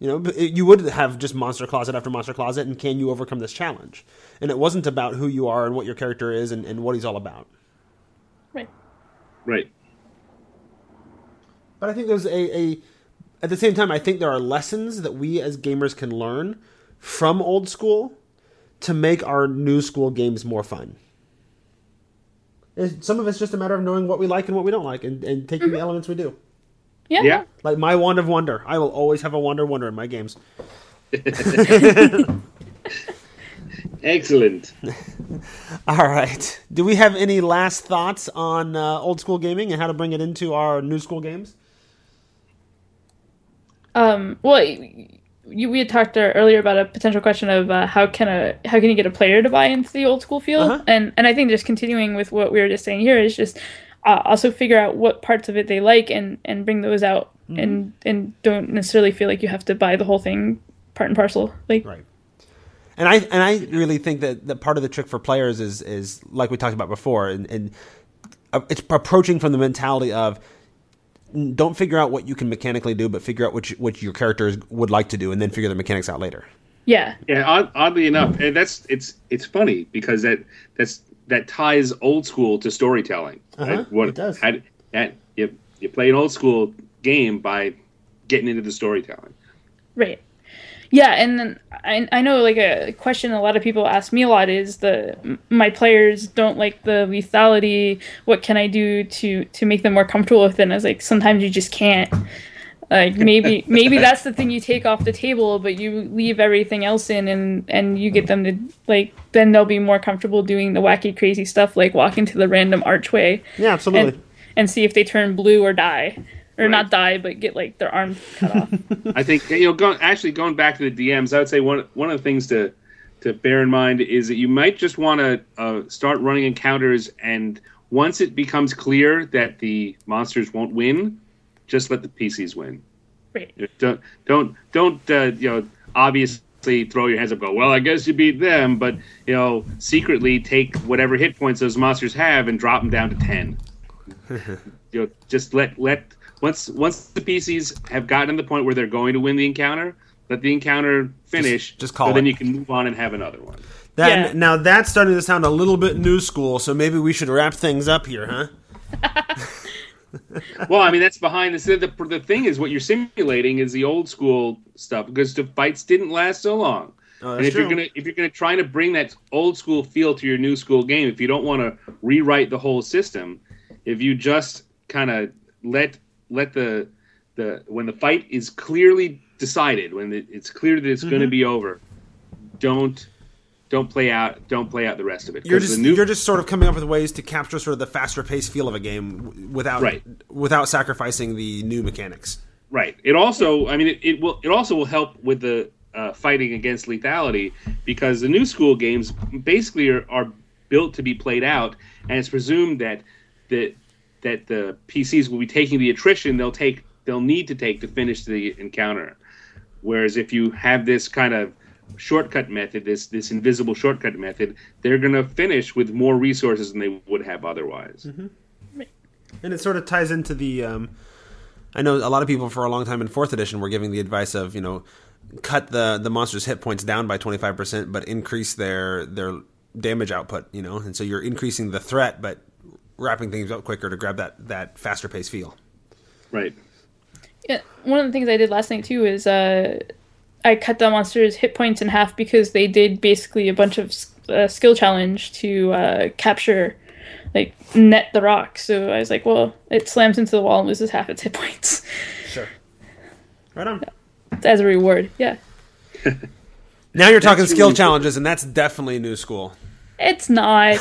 You know, you would have just monster closet after monster closet, and can you overcome this challenge? And it wasn't about who you are and what your character is and, and what he's all about. Right. right But I think there's a, a, at the same time, I think there are lessons that we as gamers can learn from old school to make our new school games more fun. It's- Some of it's just a matter of knowing what we like and what we don't like, and, and taking the elements we do. Yeah. yeah Like my wand of wonder, I will always have a wonder wonder in my games. Excellent. All right. Do we have any last thoughts on uh, old school gaming and how to bring it into our new school games? Um, well, you, we had talked earlier about a potential question of uh, how can a how can you get a player to buy into the old school feel, Uh-huh. and and I think just continuing with what we were just saying here is just uh, also figure out what parts of it they like and and bring those out, Mm-hmm. and and don't necessarily feel like you have to buy the whole thing part and parcel. Like Right. And I and I really think that, that part of the trick for players is is like we talked about before, and, and uh, it's approaching from the mentality of don't figure out what you can mechanically do, but figure out what you, what your characters would like to do, and then figure the mechanics out later. yeah, Yeah, odd, oddly enough, and that's it's it's funny because that that's that ties old school to storytelling. Uh-huh, What it does. How, that you you play an old school game by getting into the storytelling. Right. Yeah, and then I, I know like a question a lot of people ask me a lot is the my players don't like the lethality. What can I do to to make them more comfortable with it? And I was like, sometimes you just can't. Like maybe maybe that's the thing you take off the table, but you leave everything else in, and and you get them to like then they'll be more comfortable doing the wacky crazy stuff like walk into the random archway Yeah, absolutely. and and see if they turn blue or die or Right. not die but get like their arm cut off. I think you know, going actually going back to the DMs, I would say one one of the things to to bear in mind is that you might just want to uh, start running encounters, and once it becomes clear that the monsters won't win, just let the PCs win. right. Don't don't don't uh, you know obviously throw your hands up. Go well. I guess you beat them, but you know secretly take whatever hit points those monsters have and drop them down to ten. you know, just let let once once the PCs have gotten to the point where they're going to win the encounter, let the encounter finish. just call so then you can move on and have another one. That Yeah. now that's starting to sound a little bit new school, so maybe we should wrap things up here, huh? well, I mean that's behind the the the thing is what you're simulating is the old school stuff because the fights didn't last so long. Oh, and if you're gonna if you're gonna try to bring that old school feel to your new school game, if you don't want to rewrite the whole system, if you just kind of let let the the when the fight is clearly decided, when it's clear that it's going to Mm-hmm. be over, don't don't play out don't play out the rest of it. You're just new, you're just sort of coming up with ways to capture sort of the faster paced feel of a game without Right. without sacrificing the new mechanics. Right. It also, I mean, it, it will. It also will help with the uh, fighting against lethality because the new school games basically are, are built to be played out, and it's presumed that that that the PCs will be taking the attrition they'll take they'll need to take to finish the encounter. Whereas if you have this kind of shortcut method, this this invisible shortcut method, they're going to finish with more resources than they would have otherwise. And it sort of ties into the. Um, I know a lot of people for a long time in fourth edition were giving the advice of you know cut the the monster's hit points down by twenty five percent, but increase their their damage output. You know, and so you're increasing the threat, but wrapping things up quicker to grab that that faster pace feel. Right. Yeah, one of the things I did last night too is uh, I cut the monster's hit points in half because they did basically a bunch of uh, skill challenge to uh, capture, like net the rock. So I was like, well, it slams into the wall and loses half its hit points Sure. Right on. as a reward. Yeah, Now you're talking That's skill really- challenges, and that's definitely new school. It's not.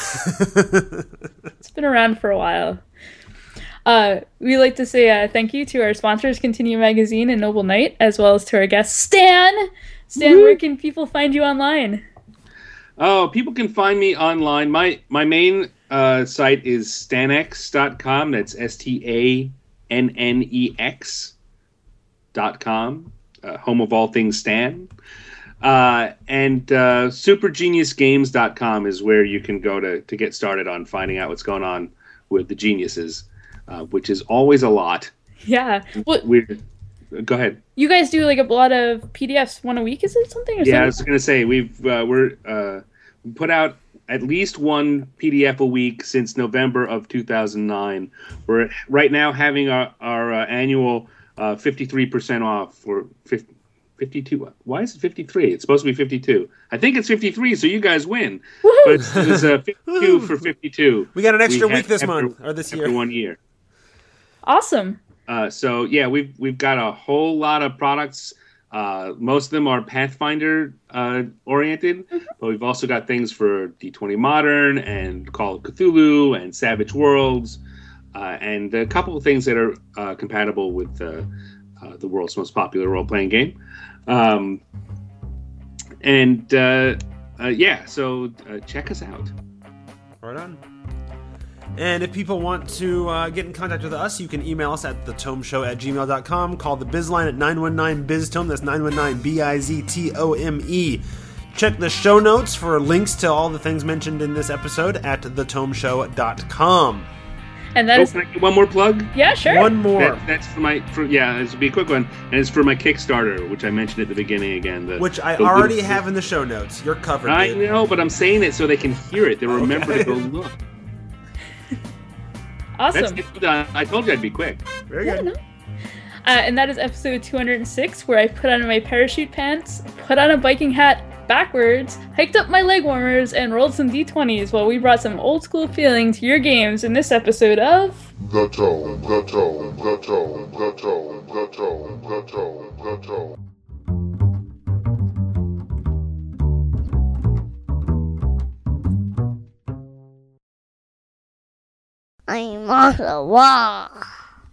it's been around for a while. Uh, we like to say uh, thank you to our sponsors, Continue Magazine and Noble Knight, as well as to our guest Stan. Stan, where can people find you online? Oh, people can find me online. My my main uh, site is stannex.com. That's S T A N N E X dot com. Uh, home of all things Stan. Uh, and uh, supergeniusgames.com is where you can go to, to get started on finding out what's going on with the geniuses, uh, which is always a lot. Yeah. Well, We're, go ahead. you guys do like a lot of PDFs one a week, is it something? Or Yeah, I was going to say we've uh, we're uh, put out at least one PDF a week since November of 2009. We're right now having our our uh, annual uh, 53% off for 50, 52. Why is it 53? It's supposed to be 52. I think it's 53, so you guys win. But it's, it was uh, 52 for 52. We got an extra We week this after- month or this after year. one year. Awesome. Uh, so yeah, we've we've got a whole lot of products Uh, most of them are Pathfinder uh, oriented, but we've also got things for D20 Modern and Call of Cthulhu and Savage Worlds, uh, and a couple of things that are uh, compatible with uh, uh, the world's most popular role playing game. Um, and uh, uh, yeah, so uh, check us out. Right on. And if people want to uh, get in contact with us, you can email us at thetomeshow at gmail.com. Call the Bizline at 919-BIZTOME. That's 919-B-I-Z-T-O-M-E. Check the show notes for links to all the things mentioned in this episode at thetomeshow.com. And that Oh, is can I get one more plug? yeah, sure. One more. That, that's for my for yeah. This will be a quick one, and it's for my Kickstarter, which I mentioned at the beginning again. The, which I the- already have in the show notes. You're covered. I dude. know, but I'm saying it so they can hear it. They remember Okay. to go look. awesome. That's it. Uh, I told you I'd be quick. Very Yeah, good. no. Uh, and that is episode 206, where I put on my parachute pants, put on a biking hat backwards, hiked up my leg warmers, and rolled some d20s while we brought some old school feeling to your games in this episode of. The tone, the tone, the tone, the tone, the tone, the tone, the tone. I'm on the wall.